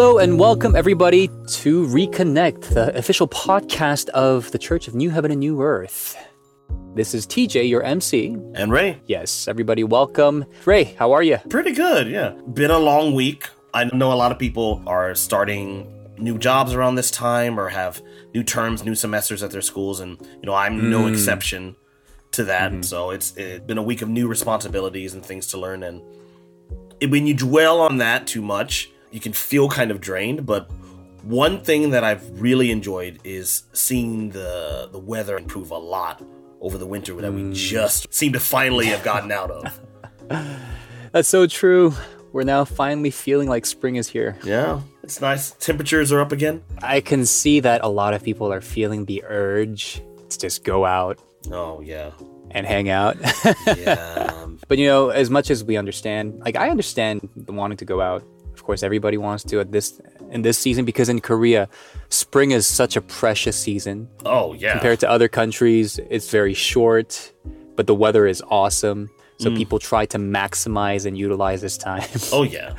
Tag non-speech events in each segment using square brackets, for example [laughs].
Hello and welcome everybody to Reconnect, the official podcast of the Church of New Heaven and New Earth. This is TJ, your MC. And Ray, Yes, everybody welcome. Ray, how are you? pretty good, yeah. Been a long week. I know a lot of people are starting new jobs around this time or have new terms, new semesters at their schools, and you know I'm no hmm. exception to that. Mm-hmm. So it's it's been a week of new responsibilities and things to learn, and when you dwell on that too much, you can feel kind of drained. But one thing that I've really enjoyed is seeing the the weather improve a lot over the winter that we mm. just seem to finally have gotten out of. [laughs] That's so true. We're now finally feeling like spring is here. Yeah, it's nice. Temperatures are up again. I can see that a lot of people are feeling the urge to just go out Oh yeah, and hang out. yeah. [laughs] But you know, as much as we understand, like I understand the wanting to go out. Of course, everybody wants to at this in this season because in Korea, spring is such a precious season oh yeah. compared to other countries. It's very short, but the weather is awesome. So people try to maximize and utilize this time. oh yeah.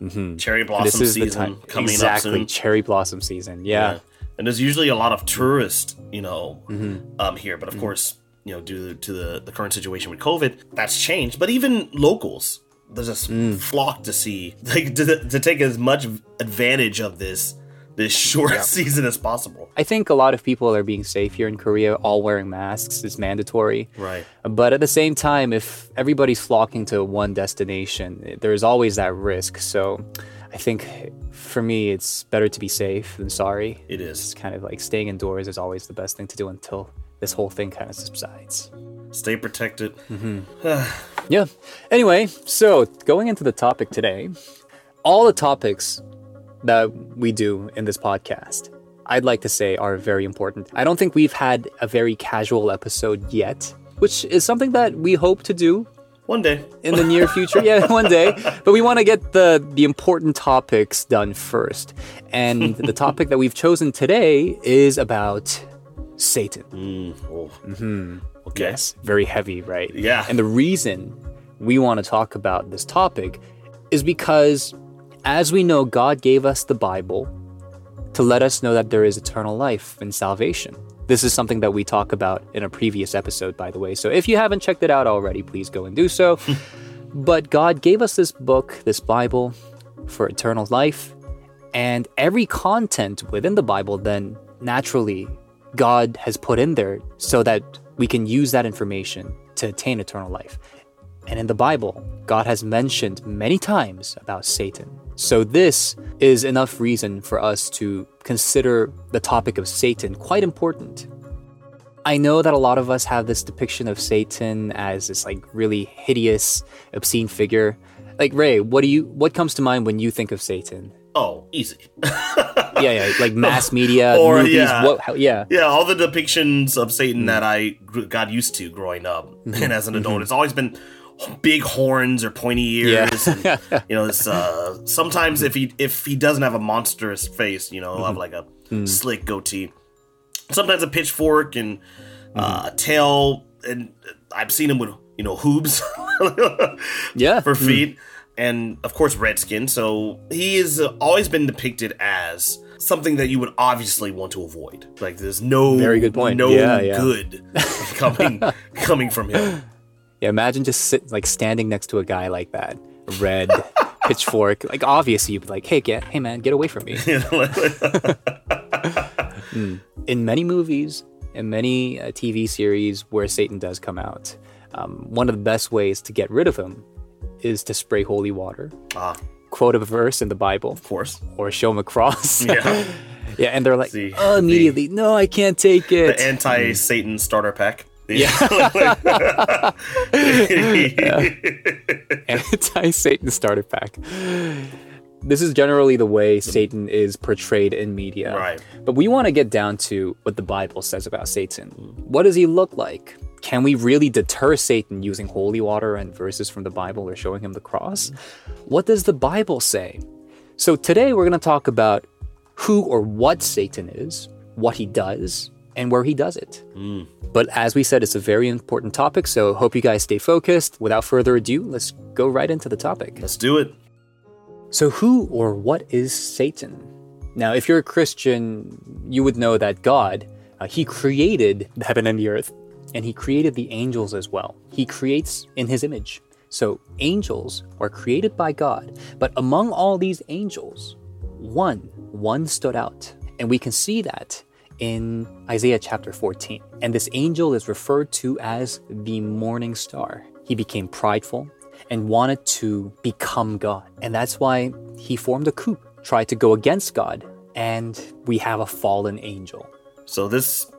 [laughs] Cherry blossom this is season the time coming exactly cherry blossom season. Yeah. And there's usually a lot of tourists, you know, Mm-hmm. um here. But of course, you know, due to the the current situation with COVID, that's changed. But even locals, there's a Mm. flock to see, [laughs] like to, to take as much advantage of this this short [laughs] season as possible. I think a lot of people are being safe here in Korea. All wearing masks is mandatory. Right. But at the same time, if everybody's flocking to one destination, there's always that risk. So I think for me, it's better to be safe than sorry. It It's kind of like staying indoors is always the best thing to do until this whole thing kind of subsides. Stay protected. [sighs] [sighs] Yeah. Anyway, so going into the topic today, all the topics that we do in this podcast, I'd like to say are very important. I don't think we've had a very casual episode yet, which is something that we hope to do One day. in the near future. Yeah, [laughs] one day. But we want to get the the important topics done first. And the topic that we've chosen today is about Satan. Mm, oh. Okay. Yes, very heavy, right? Yeah. And the reason we want to talk about this topic is because, as we know, God gave us the Bible to let us know that there is eternal life and salvation. This is something that we talk about in a previous episode, by the way. So if you haven't checked it out already, please go and do so. [laughs] but God gave us this book, this Bible, for eternal life. And every content within the Bible, then naturally, God has put in there so that we can use that information to attain eternal life. And in the Bible, God has mentioned many times about Satan. So, this is enough reason for us to consider the topic of Satan quite important. I know that a lot of us have this depiction of Satan as this like really hideous, obscene figure. Like Ray, what do you what comes to mind when you think of Satan? Oh, easy. Yeah, yeah, like mass [laughs] media, Or, movies. yeah. What? How, yeah, Yeah, all the depictions of Mm. Satan that I got used to growing up Mm-hmm. and as an adult, it's always been big horns or pointy ears. Yeah. and, [laughs] you know, it's, uh, sometimes if he if he doesn't have a monstrous face, you know, he'll have like a Mm. slick goatee. Sometimes a pitchfork and Mm-hmm. uh, a tail, and I've seen him with you know hooves [laughs] yeah. for feet, and of course red skin. So he has always been depicted as something that you would obviously want to avoid. Like there's no Very good point. No Yeah, yeah. good [laughs] coming coming from him. Yeah, imagine just sit like standing next to a guy like that, red [laughs] pitchfork. Like obviously you'd be like, "Hey, get, hey man, get away from me." [laughs] Mm. In many movies and many uh, TV series where Satan does come out, um, one of the best ways to get rid of him is to spray holy water, ah, quote a verse in the Bible, of course. or show him a cross. [laughs] Yeah. yeah, and they're like, The- "Oh, immediately, no, I can't take it." The anti-Satan starter pack. [laughs] Yeah. [laughs] anti Satan starter pack. This is generally the way Satan is portrayed in media. Right. But we want to get down to what the Bible says about Satan. What does he look like? Can we really deter Satan using holy water and verses from the Bible or showing him the cross? What does the Bible say? So today we're going to talk about who or what Satan is, what he does, and where he does it. But as we said, it's a very important topic, so hope you guys stay focused. Without further ado, let's go right into the topic. Let's do it. So, who or what is Satan? Now, if you're a Christian, you would know that God, uh, He created the heaven and the earth, and He created the angels as well. He creates in His image. So, angels are created by God, but among all these angels, one, one stood out. And we can see that in Isaiah chapter 14. And this angel is referred to as the morning star. He became prideful and wanted to become God. And that's why he formed a coup, tried to go against God, and we have a fallen angel. So this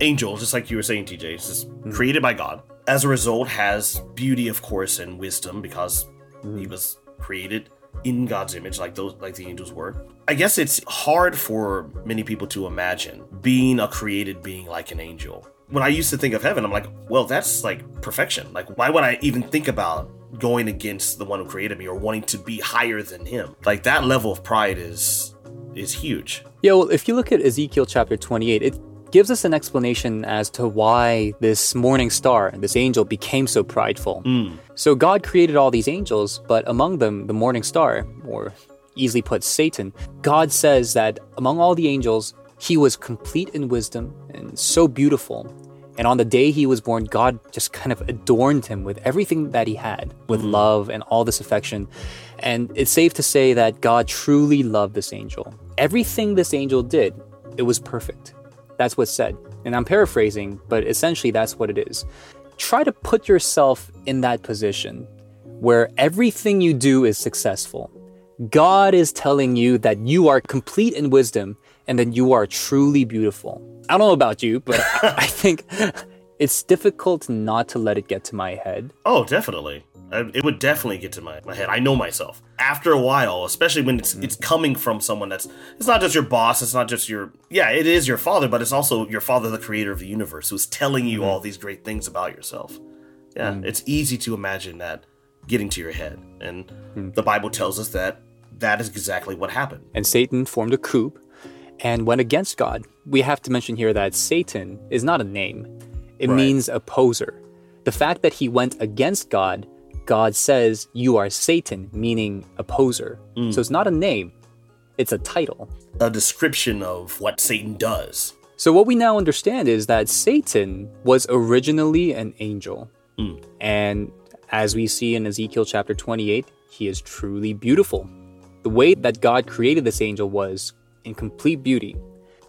angel, just like you were saying, TJ, is just hmm. created by God. As a result, has beauty, of course, and wisdom because hmm. he was created in God's image, like those, like the angels were. I guess it's hard for many people to imagine being a created being like an angel. When I used to think of heaven, I'm like, well, that's like perfection. Like, why would I even think about going against the one who created me or wanting to be higher than him? Like that level of pride is is huge. Yeah, well, if you look at Ezekiel chapter 28, it gives us an explanation as to why this morning star, this angel, became so prideful. Mm. So God created all these angels, but among them, the morning star, or easily put, Satan, God says that among all the angels, he was complete in wisdom and so beautiful. And on the day he was born, God just kind of adorned him with everything that he had, with mm. love and all this affection. And it's safe to say that God truly loved this angel. Everything this angel did, it was perfect. That's what's said. And I'm paraphrasing, but essentially that's what it is. Try to put yourself in that position where everything you do is successful. God is telling you that you are complete in wisdom and that you are truly beautiful. I don't know about you, but [laughs] I think it's difficult not to let it get to my head. Oh, definitely. I- It would definitely get to my, my head. I know myself. After a while, especially when it's mm. it's coming from someone that's it's not just your boss, it's not just your yeah, it is your father, but it's also your father, the creator of the universe, who's telling you mm-hmm. all these great things about yourself. Yeah, mm. it's easy to imagine that getting to your head. And mm. the Bible tells us that that is exactly what happened. and Satan formed a coup and went against God. We have to mention here that Satan is not a name, it Right. means opposer. The fact that he went against God, God says, You are Satan, meaning opposer. Mm. So it's not a name, it's a title. A description of what Satan does. So, what we now understand is that Satan was originally an angel. Mm. And as we see in Ezekiel chapter 28, he is truly beautiful. The way that God created this angel was in complete beauty.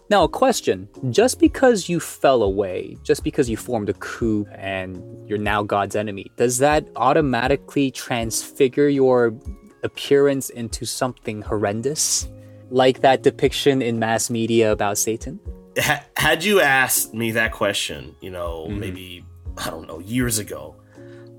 Now, a question just because you fell away, just because you formed a coup and you're now God's enemy, does that automatically transfigure your appearance into something horrendous? Like that depiction in mass media about Satan? ha- had you asked me that question, you know, maybe I don't know, years ago,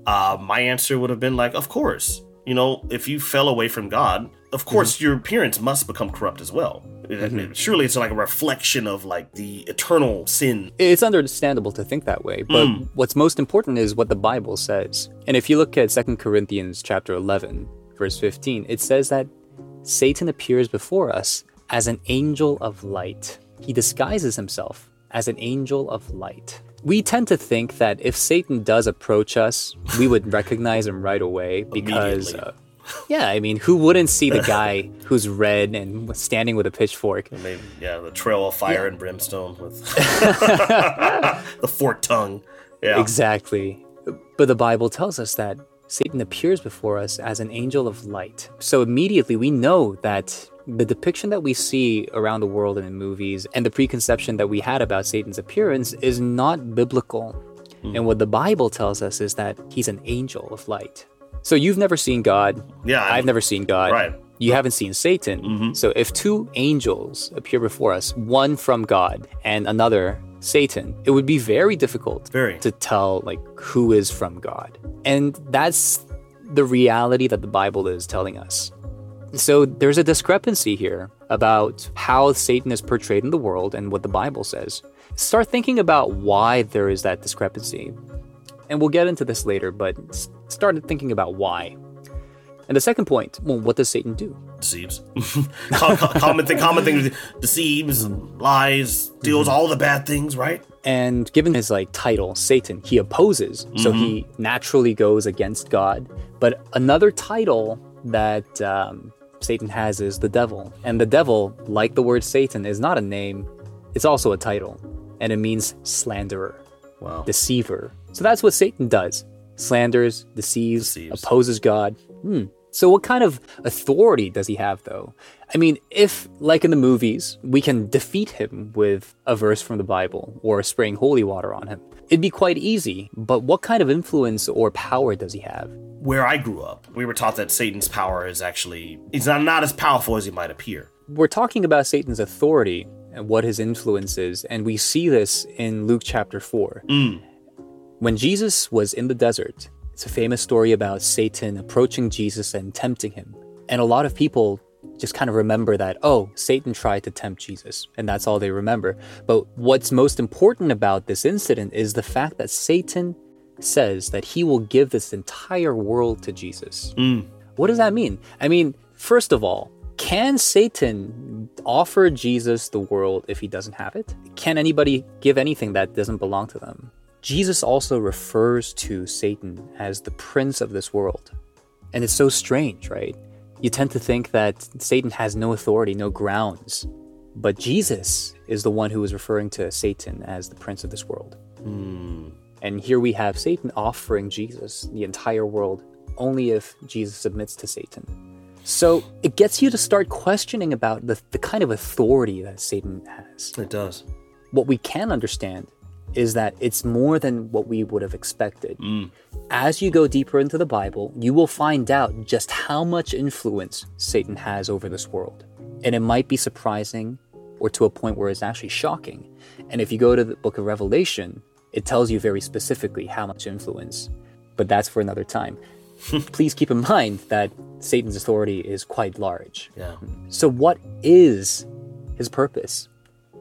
uh, my answer would have been like, of course. You know, if you fell away from God, of course your appearance must become corrupt as well. It- Surely it's like a reflection of like the eternal sin. It's understandable to think that way, but hmm. what's most important is what the Bible says. And if you look at 2 Corinthians chapter 11, verse 15, it says that Satan appears before us as an angel of light. He disguises himself as an angel of light. We tend to think that if Satan does approach us, we would [laughs] recognize him right away because uh, yeah, I mean, who wouldn't see the guy [laughs] who's red and standing with a pitchfork? Maybe, yeah, the trail of fire and brimstone with [laughs] [laughs] the forked tongue. Yeah. Exactly. But the Bible tells us that Satan appears before us as an angel of light. So immediately we know that the depiction that we see around the world and in movies and the preconception that we had about Satan's appearance is not biblical. Hmm. And what the Bible tells us is that he's an angel of light. So you've never seen God. Yeah, I've never seen God. Right. You haven't seen Satan. Mm-hmm. So if two angels appear before us, one from God and another Satan, it would be very difficult Very. to tell like who is from God. And that's the reality that the Bible is telling us. So there's a discrepancy here about how Satan is portrayed in the world and what the Bible says. Start thinking about why there is that discrepancy. And we'll get into this later, but s- start thinking about why. And the second point, well, what does Satan do? deceives. [laughs] Com- com- common thing, common thing, deceives, and lies, steals all the bad things, right? And given his like title, Satan, he opposes, so he naturally goes against God. But another title that um, Satan has is the devil. And the devil, like the word Satan, is not a name, it's also a title. And it means slanderer, Wow. deceiver. So that's what Satan does slanders, deceives, Deceives. opposes God. Hmm. So, what kind of authority does he have, though? I mean, if, like in the movies, we can defeat him with a verse from the Bible or spraying holy water on him, it'd be quite easy. But what kind of influence or power does he have? Where I grew up, we were taught that Satan's power is actually he's not, not as powerful as he might appear. We're talking about Satan's authority and what his influence is, and we see this in Luke chapter 4. When Jesus was in the desert, it's a famous story about Satan approaching Jesus and tempting him. And a lot of people just kind of remember that, oh, Satan tried to tempt Jesus, and that's all they remember. But what's most important about this incident is the fact that Satan says that he will give this entire world to Jesus. Mm. What does that mean? I mean, first of all, can Satan offer Jesus the world if he doesn't have it? Can anybody give anything that doesn't belong to them? Jesus also refers to Satan as the prince of this world. And it's so strange, right? You tend to think that Satan has no authority, no grounds. But Jesus is the one who is referring to Satan as the prince of this world. Hmm. And here we have Satan offering Jesus the entire world only if Jesus submits to Satan. So it gets you to start questioning about the, the kind of authority that Satan has. It does. What we can understand is that it's more than what we would have expected. Mm. As you go deeper into the Bible, you will find out just how much influence Satan has over this world. And it might be surprising or to a point where it's actually shocking. And if you go to the book of Revelation, it tells you very specifically how much influence. But that's for another time. [laughs] Please keep in mind that Satan's authority is quite large. Yeah. So, what is his purpose?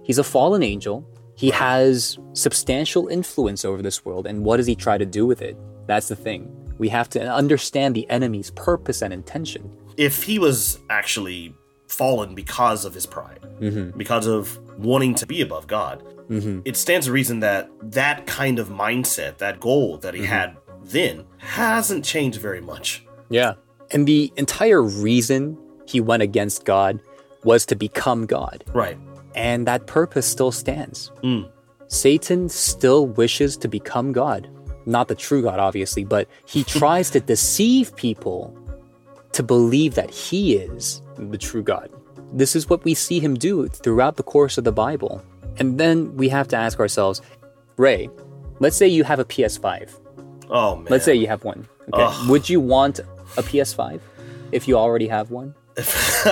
He's a fallen angel. He has substantial influence over this world. And what does he try to do with it? That's the thing. We have to understand the enemy's purpose and intention. If he was actually fallen because of his pride, mm-hmm. because of wanting to be above God, mm-hmm. it stands to reason that that kind of mindset, that goal that he mm-hmm. had then, hasn't changed very much. Yeah. And the entire reason he went against God was to become God. Right. And that purpose still stands. Mm. Satan still wishes to become God. Not the true God, obviously, but he [laughs] tries to deceive people to believe that he is the true God. This is what we see him do throughout the course of the Bible. And then we have to ask ourselves Ray, let's say you have a PS5. Oh man. Let's say you have one. Okay. Would you want a PS5 if you already have one? [laughs]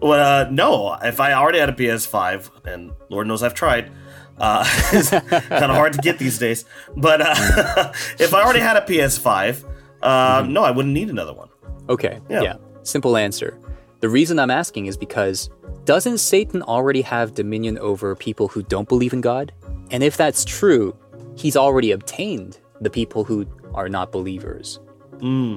well, uh, no. If I already had a PS5, and Lord knows I've tried, uh, [laughs] it's kind of hard to get these days. But uh, [laughs] if I already had a PS5, uh, no, I wouldn't need another one. Okay. Yeah. Yeah. Simple answer. The reason I'm asking is because doesn't Satan already have dominion over people who don't believe in God? And if that's true, he's already obtained the people who are not believers.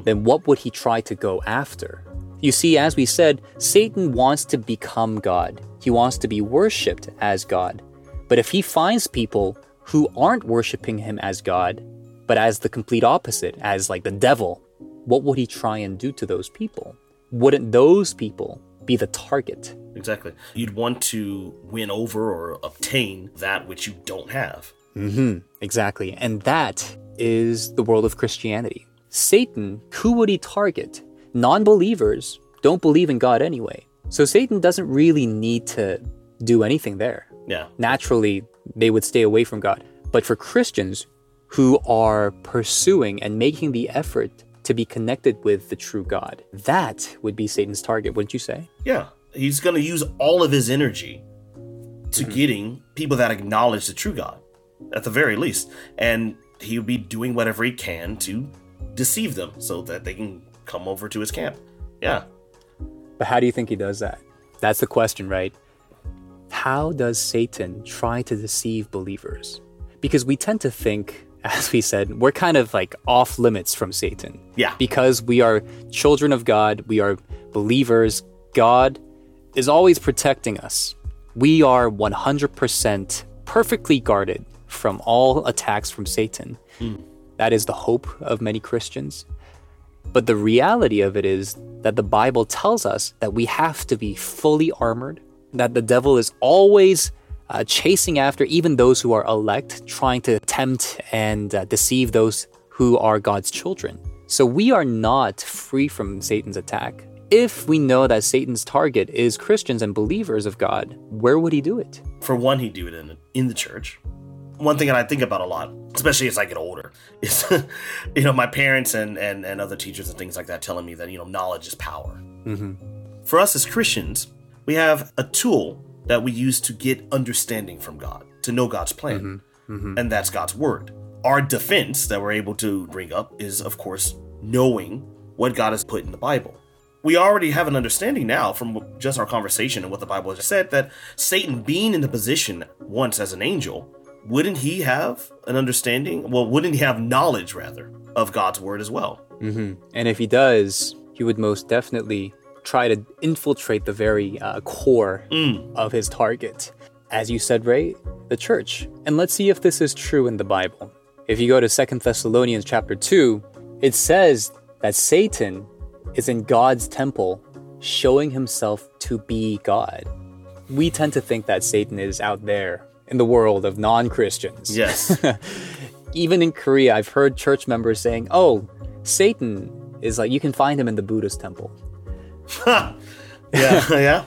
Then what would he try to go after? You see, as we said, Satan wants to become God. He wants to be worshipped as God. But if he finds people who aren't worshiping him as God, but as the complete opposite, as like the devil, what would he try and do to those people? Wouldn't those people be the target? Exactly. You'd want to win over or obtain that which you don't have. Mm-hmm. Exactly. And that is the world of Christianity. Satan, who would he target? Non believers don't believe in God anyway. So Satan doesn't really need to do anything there. Yeah. Naturally, they would stay away from God. But for Christians who are pursuing and making the effort to be connected with the true God, that would be Satan's target, wouldn't you say? Yeah. He's going to use all of his energy to mm-hmm. getting people that acknowledge the true God, at the very least. And he would be doing whatever he can to deceive them so that they can come over to his camp. Yeah. But how do you think he does that? That's the question, right? How does Satan try to deceive believers? Because we tend to think, [laughs] as we said, we're kind of like off limits from Satan. Yeah. Because we are children of God, we are believers. God is always protecting us. We are 100% perfectly guarded from all attacks from Satan. Hmm. That is the hope of many Christians. But the reality of it is that the Bible tells us that we have to be fully armored, that the devil is always uh, chasing after even those who are elect, trying to tempt and uh, deceive those who are God's children. So we are not free from Satan's attack. If we know that Satan's target is Christians and believers of God, where would he do it? For one, he'd do it in, in the church. One thing that I think about a lot, especially as I get older, [laughs] is you know my parents and, and and other teachers and things like that telling me that you know knowledge is power. Mm-hmm. For us as Christians, we have a tool that we use to get understanding from God, to know God's plan, Mm-hmm. Mm-hmm. and that's God's word. Our defense that we're able to bring up is, of course, knowing what God has put in the Bible. We already have an understanding now from just our conversation and what the Bible has said that Satan, being in the position once as an angel, wouldn't he have an understanding? Well, wouldn't he have knowledge, rather, of God's word as well? Mm-hmm. And if he does, he would most definitely try to infiltrate the very uh, core Mm. of his target. As you said, Ray, the church. And let's see if this is true in the Bible. If you go to Second Thessalonians chapter 2, it says that Satan is in God's temple showing himself to be God. We tend to think that Satan is out there in the world of non-Christians. Yes. [laughs] Even in Korea, I've heard church members saying, "Oh, Satan is like you can find him in the Buddhist temple." [laughs] yeah. [laughs] Yeah.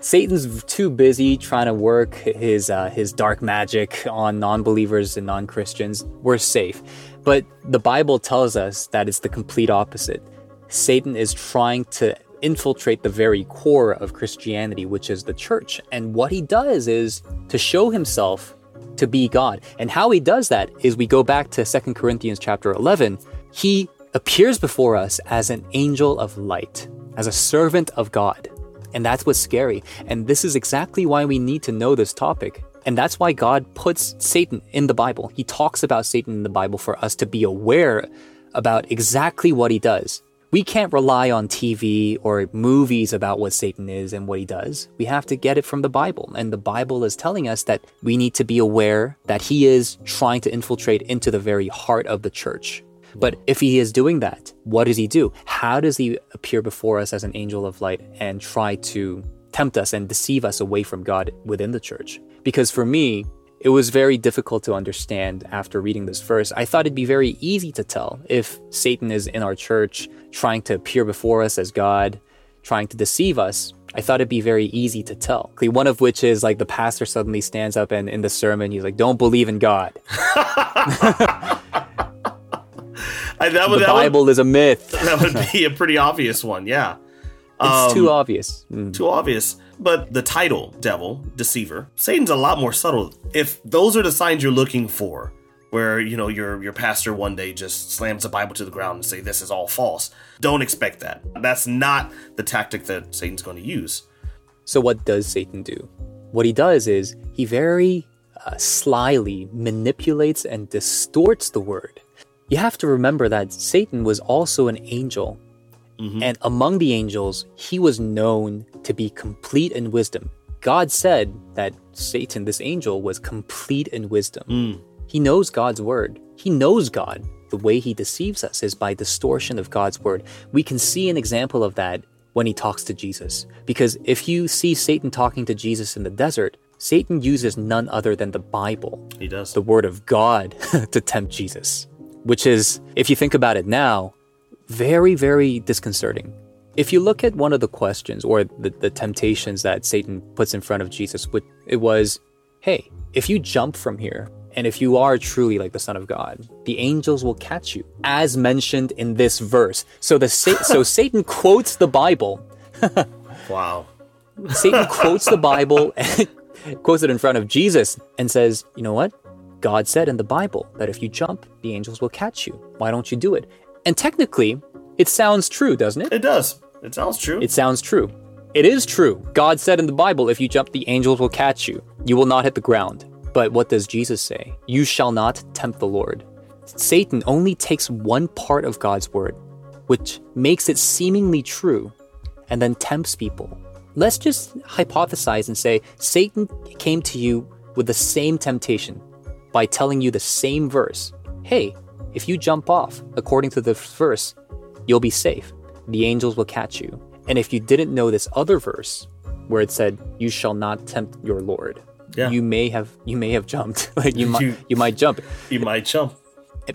Satan's too busy trying to work his uh, his dark magic on non-believers and non-Christians. We're safe, but the Bible tells us that it's the complete opposite. Satan is trying to infiltrate the very core of Christianity, which is the church, and what he does is to show himself to be God. And how he does that is we go back to 2 Corinthians chapter 11. He appears before us as an angel of light, as a servant of God. And that's what's scary. And this is exactly why we need to know this topic. And that's why God puts Satan in the Bible. He talks about Satan in the Bible for us to be aware about exactly what he does. We can't rely on TV or movies about what Satan is and what he does. We have to get it from the Bible. And the Bible is telling us that we need to be aware that he is trying to infiltrate into the very heart of the church. But if he is doing that, what does he do? How does he appear before us as an angel of light and try to tempt us and deceive us away from God within the church? Because for me, it was very difficult to understand after reading this verse. I thought it'd be very easy to tell if Satan is in our church trying to appear before us as God, trying to deceive us. I thought it'd be very easy to tell. One of which is like the pastor suddenly stands up and in the sermon he's like, "Don't believe in God. [laughs] I, that would, The that would- Bible is a myth." [laughs] that would be a pretty obvious one. Yeah. It's Um, too obvious. Mm. too obvious. But the title, devil, deceiver, Satan's a lot more subtle. If those are the signs you're looking for, where you know your your pastor one day just slams the Bible to the ground and say this is all false, don't expect that. That's not the tactic that Satan's going to use. So, what does Satan do? What he does is he very uh, slyly manipulates and distorts the word. You have to remember that Satan was also an angel. Mm-hmm. And among the angels, he was known to be complete in wisdom. God said that Satan, this angel, was complete in wisdom. Mm. He knows God's word. He knows God. The way he deceives us is by distortion of God's word. We can see an example of that when he talks to Jesus. Because if you see Satan talking to Jesus in the desert, Satan uses none other than the Bible, He does. the word of God, [laughs] to tempt Jesus. Which is, if you think about it now, very, very disconcerting. If you look at one of the questions or the, the temptations that Satan puts in front of Jesus, it was, hey, if you jump from here, and if you are truly like the Son of God, the angels will catch you, as mentioned in this verse. So the Sa- so [laughs] Satan quotes the Bible. [laughs] wow. Satan quotes the Bible and [laughs] quotes it in front of Jesus and says, "You know what? God said in the Bible that if you jump, the angels will catch you. Why don't you do it?" And technically, it sounds true, doesn't it? It does. It sounds true. It sounds true. It is true. God said in the Bible, if you jump, the angels will catch you. You will not hit the ground. But what does Jesus say? You shall not tempt the Lord. Satan only takes one part of God's word, which makes it seemingly true, and then tempts people. Let's just hypothesize and say Satan came to you with the same temptation by telling you the same verse. Hey, if you jump off, according to this verse, you'll be safe. The angels will catch you. And if you didn't know this other verse where it said, "You shall not tempt your Lord," Yeah. you may have you may have jumped. [laughs] like you might You- you might jump. You might jump.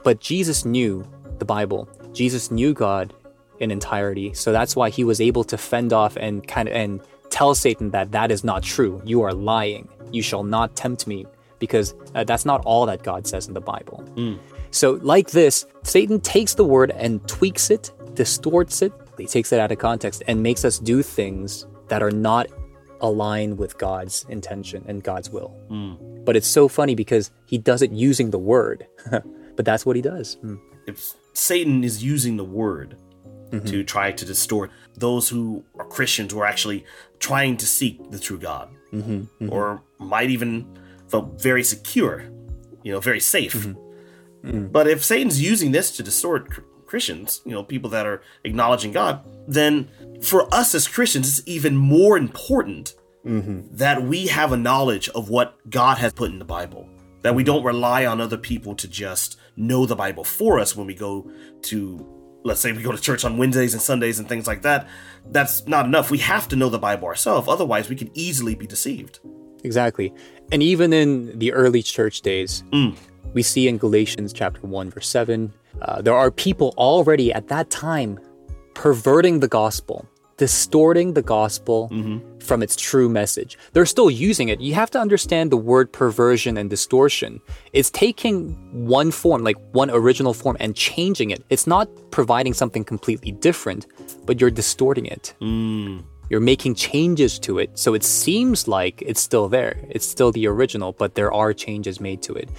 But Jesus knew the Bible. Jesus knew God in entirety. So that's why he was able to fend off and kind of and tell Satan that that is not true. You are lying. You shall not tempt me because uh, that's not all that God says in the Bible. So like this, Satan takes the word and tweaks it, distorts it, he takes it out of context and makes us do things that are not aligned with God's intention and God's will. Hmm. But it's so funny because he does it using the word. [laughs] but that's what he does. Mm. if Satan is using the word mm-hmm. to try to distort those who are Christians who are actually trying to seek the true God, mm-hmm. Mm-hmm. or might even feel very secure, you know, very safe. Mm. But if Satan's using this to distort Christians, you know, people that are acknowledging God, then for us as Christians, it's even more important mm-hmm. that we have a knowledge of what God has put in the Bible. That we mm-hmm. don't rely on other people to just know the Bible for us when we go to, let's say, we go to church on Wednesdays and Sundays and things like that. That's not enough. We have to know the Bible ourselves. Otherwise, we can easily be deceived. Exactly. And even in the early church days, mm. We see in Galatians chapter 1, verse 7, uh, there are people already at that time perverting the gospel, distorting the gospel from its true message. They're still using it. You have to understand the word perversion and distortion. It's taking one form, like one original form, and changing it. It's not providing something completely different, but you're distorting it you're making changes to it so it seems like it's still there it's still the original but there are changes made to it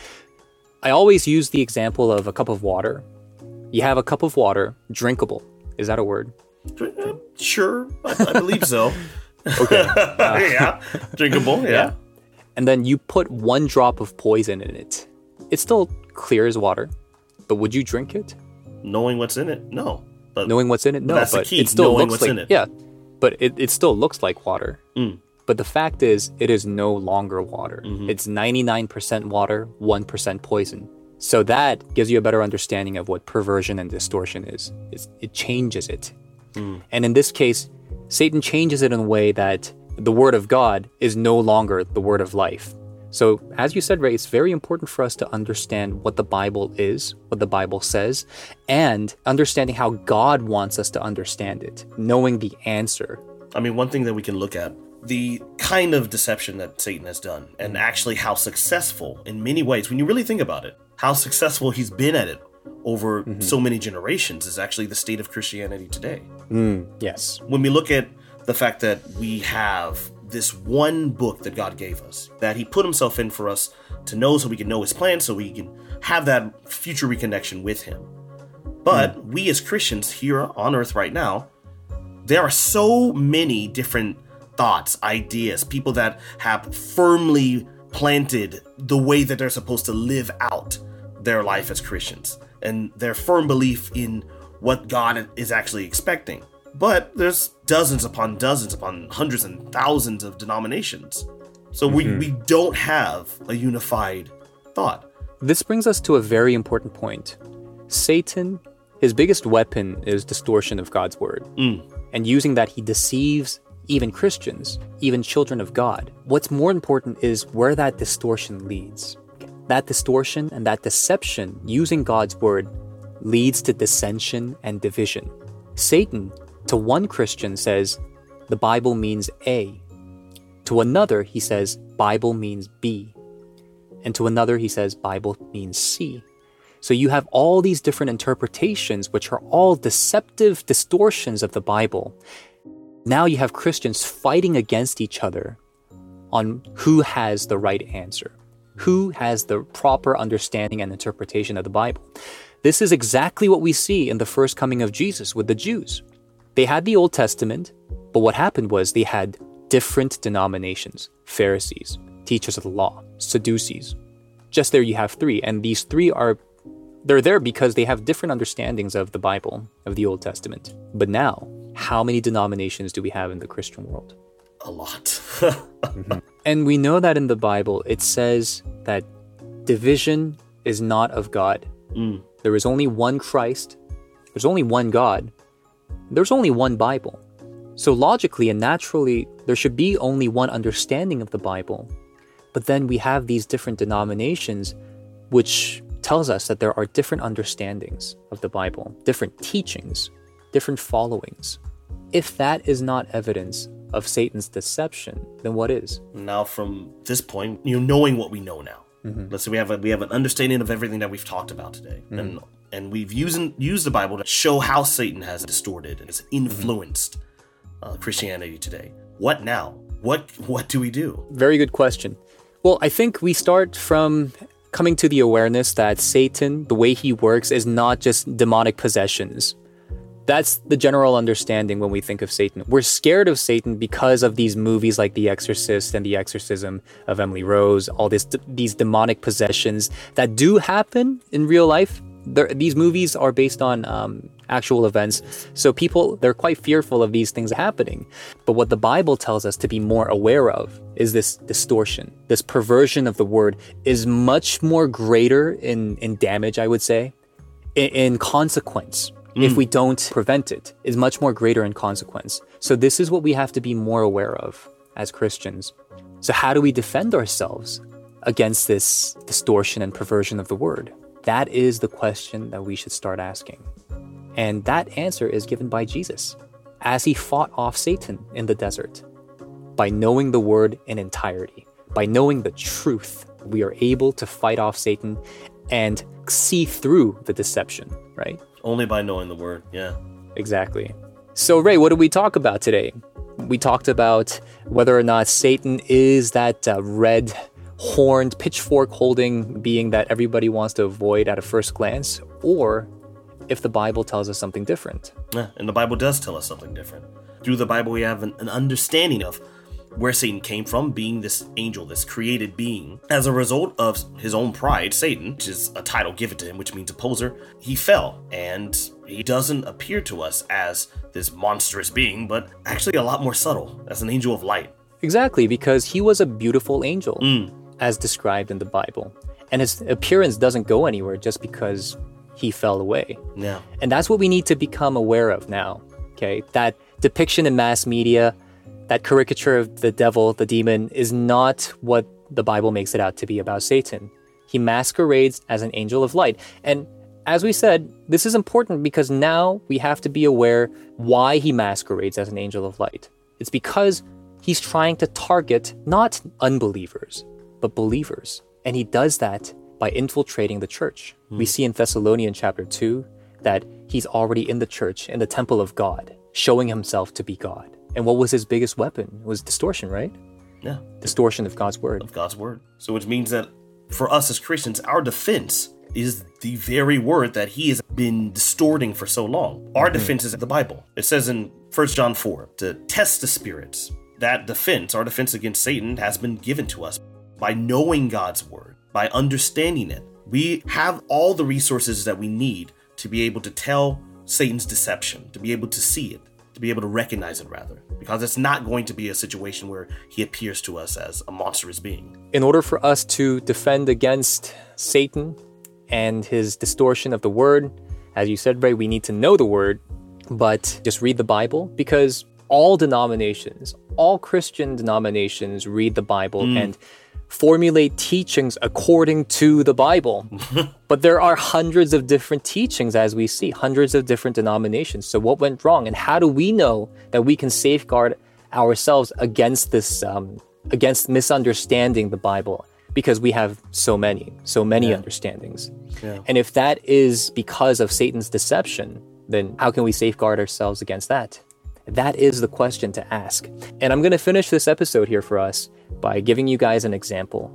i always use the example of a cup of water you have a cup of water drinkable is that a word Uh, Sure, I, I believe so. [laughs] okay [laughs] yeah, drinkable. Yeah. and then you put one drop of poison in it it's still clear as water but would you drink it knowing what's in it. No, but knowing what's in it no that's the but key, it still knowing looks what's like in it. yeah but it, it still looks like water Mm. But the fact is it is no longer water. Mm-hmm. it's 99% water 1% poison. So that gives you a better understanding of what perversion and distortion is. It's, it changes it. Mm. and in this case satan changes it in a way that the word of god is no longer the word of life. So as you said ray it's very important for us to understand what the bible is what the bible says and understanding how god wants us to understand it knowing the answer. I mean, one thing that we can look at the kind of deception that Satan has done, and actually how successful in many ways, when you really think about it, how successful he's been at it over mm-hmm. so many generations is actually the state of Christianity today. Mm, yes When we look at the fact that we have this one book that God gave us, that he put himself in for us to know so we can know his plan, so we can have that future reconnection with him. But mm. we as Christians here on earth right now, there are so many different thoughts, ideas, people that have firmly planted the way that they're supposed to live out their life as Christians and their firm belief in what God is actually expecting. But there's dozens upon dozens upon hundreds and thousands of denominations. So we, mm-hmm. we don't have a unified thought. This brings us to a very important point. Satan, his biggest weapon is distortion of God's word. Mm. And using that, he deceives even Christians, even children of God. What's more important is where that distortion leads. That distortion and that deception using God's word leads to dissension and division. Satan, to one Christian, says the Bible means A. To another, he says Bible means B and to another he says Bible means C. So you have all these different interpretations, which are all deceptive distortions of the Bible. Now you have Christians fighting against each other on who has the right answer, who has the proper understanding and interpretation of the Bible. This is exactly what we see in the first coming of Jesus with the Jews. They had the Old Testament, but what happened was they had different denominations Pharisees, teachers of the law, Sadducees. Just there you have three, and these three are they're there because they have different understandings of the Bible, of the Old Testament. But now, how many denominations do we have in the Christian world? A lot. [laughs] Mm-hmm. And we know that in the Bible it says that division is not of God. Mm. There is only one Christ, there's only one God, there's only one Bible. So logically and naturally, there should be only one understanding of the Bible. But then we have these different denominations, which tells us that there are different understandings of the Bible, different teachings, different followings. If that is not evidence of Satan's deception, then what is? Now, from this point, you know, knowing what we know now, mm-hmm. let's say we have a, we have an understanding of everything that we've talked about today, mm-hmm. and and we've used used the Bible to show how Satan has distorted and has mm-hmm. influenced uh, Christianity today. What now? What what do we do? Very good question. Well, I think we start from coming to the awareness that Satan, the way he works, is not just demonic possessions. That's the general understanding when we think of Satan. We're scared of Satan because of these movies like The Exorcist and The Exorcism of Emily Rose, all this these demonic possessions that do happen in real life. They're, these movies are based on um, actual events, so people they're quite fearful of these things happening. But what the Bible tells us to be more aware of is this distortion, this perversion of the word is much more greater in in damage. I would say, in, in consequence if we mm. don't prevent it is much more greater in consequence. So this is what we have to be more aware of as Christians. So how do we defend ourselves against this distortion and perversion of the word? That is the question that we should start asking. And that answer is given by Jesus as he fought off Satan in the desert. By knowing the word in entirety, by knowing the truth, we are able to fight off Satan and see through the deception, right? Only by knowing the word. Yeah. Exactly. So, Ray, what did we talk about today? We talked about whether or not Satan is that uh, red horned, pitchfork holding being that everybody wants to avoid at a first glance, or if the Bible tells us something different. Yeah, and the Bible does tell us something different. Through the Bible, we have an, an understanding of where Satan came from, being this angel, this created being. As a result of his own pride, Satan, which is a title given to him, which means opposer, he fell. And he doesn't appear to us as this monstrous being, but actually a lot more subtle, as an angel of light. Exactly, because he was a beautiful angel, hmm. as described in the Bible. And his appearance doesn't go anywhere just because he fell away. Yeah. And that's what we need to become aware of now. Okay. That depiction in mass media, that caricature of the devil, the demon, is not what the Bible makes it out to be about Satan. He masquerades as an angel of light. And as we said, this is important because now we have to be aware why he masquerades as an angel of light. It's because he's trying to target not unbelievers, but believers. And he does that by infiltrating the church. Hmm. We see in Thessalonians chapter 2 that he's already in the church, in the temple of God, showing himself to be God. And what was his biggest weapon? It was distortion, right? Yeah. Distortion of God's word. Of God's word. So, which means that for us as Christians, our defense is the very word that he has been distorting for so long. Our hmm. defense is the Bible. It says in 1 John 4 to test the spirits. That defense, our defense against Satan, has been given to us by knowing God's word, by understanding it. We have all the resources that we need to be able to tell Satan's deception, to be able to see it, to be able to recognize it, rather, because it's not going to be a situation where he appears to us as a monstrous being. In order for us to defend against Satan and his distortion of the word, as you said, Ray, we need to know the word, but just read the Bible because all denominations, all Christian denominations read the Bible hmm. and formulate teachings according to the Bible. [laughs] but there are hundreds of different teachings, as we see, hundreds of different denominations. So, what went wrong? And how do we know that we can safeguard ourselves against this, um, against misunderstanding the Bible? Because we have so many, so many understandings. Yeah. And if that is because of Satan's deception, then how can we safeguard ourselves against that? That is the question to ask. And I'm going to finish this episode here for us by giving you guys an example.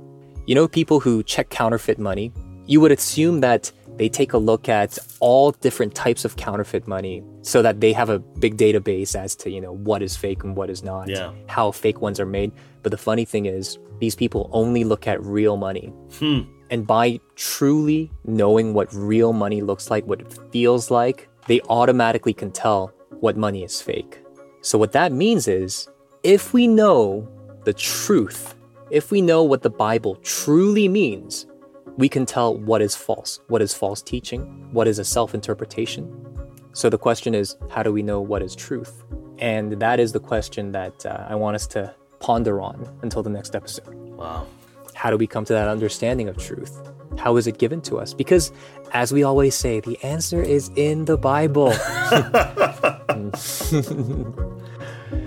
You know, people who check counterfeit money, you would assume that they take a look at all different types of counterfeit money so that they have a big database as to, you know, what is fake and what is not, Yeah. how fake ones are made. But the funny thing is, these people only look at real money. Hmm. And by truly knowing what real money looks like, what it feels like, they automatically can tell what money is fake. So, what that means is if we know the truth, if we know what the Bible truly means, we can tell what is false, what is false teaching, what is a self interpretation. So the question is, how do we know what is truth? And that is the question that uh, I want us to ponder on until the next episode. Wow. How do we come to that understanding of truth? How is it given to us? Because, as we always say, the answer is in the Bible. [laughs] [laughs]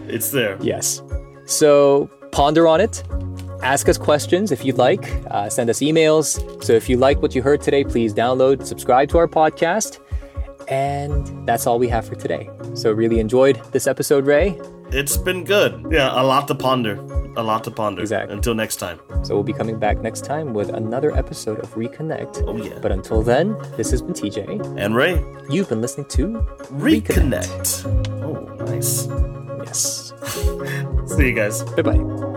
It's there. yes. So ponder on it. Ask us questions if you'd like. Uh, send us emails. So if you like what you heard today, please download, subscribe to our podcast. And that's all we have for today. So really enjoyed this episode, Ray. It's been good. Yeah, a lot to ponder. A lot to ponder. Exactly. Until next time. So we'll be coming back next time with another episode of Reconnect. Oh, yeah. But until then, this has been TJ. And Ray, You've been listening to reconnect. Oh, nice. Yes. [laughs] See you guys. Bye bye.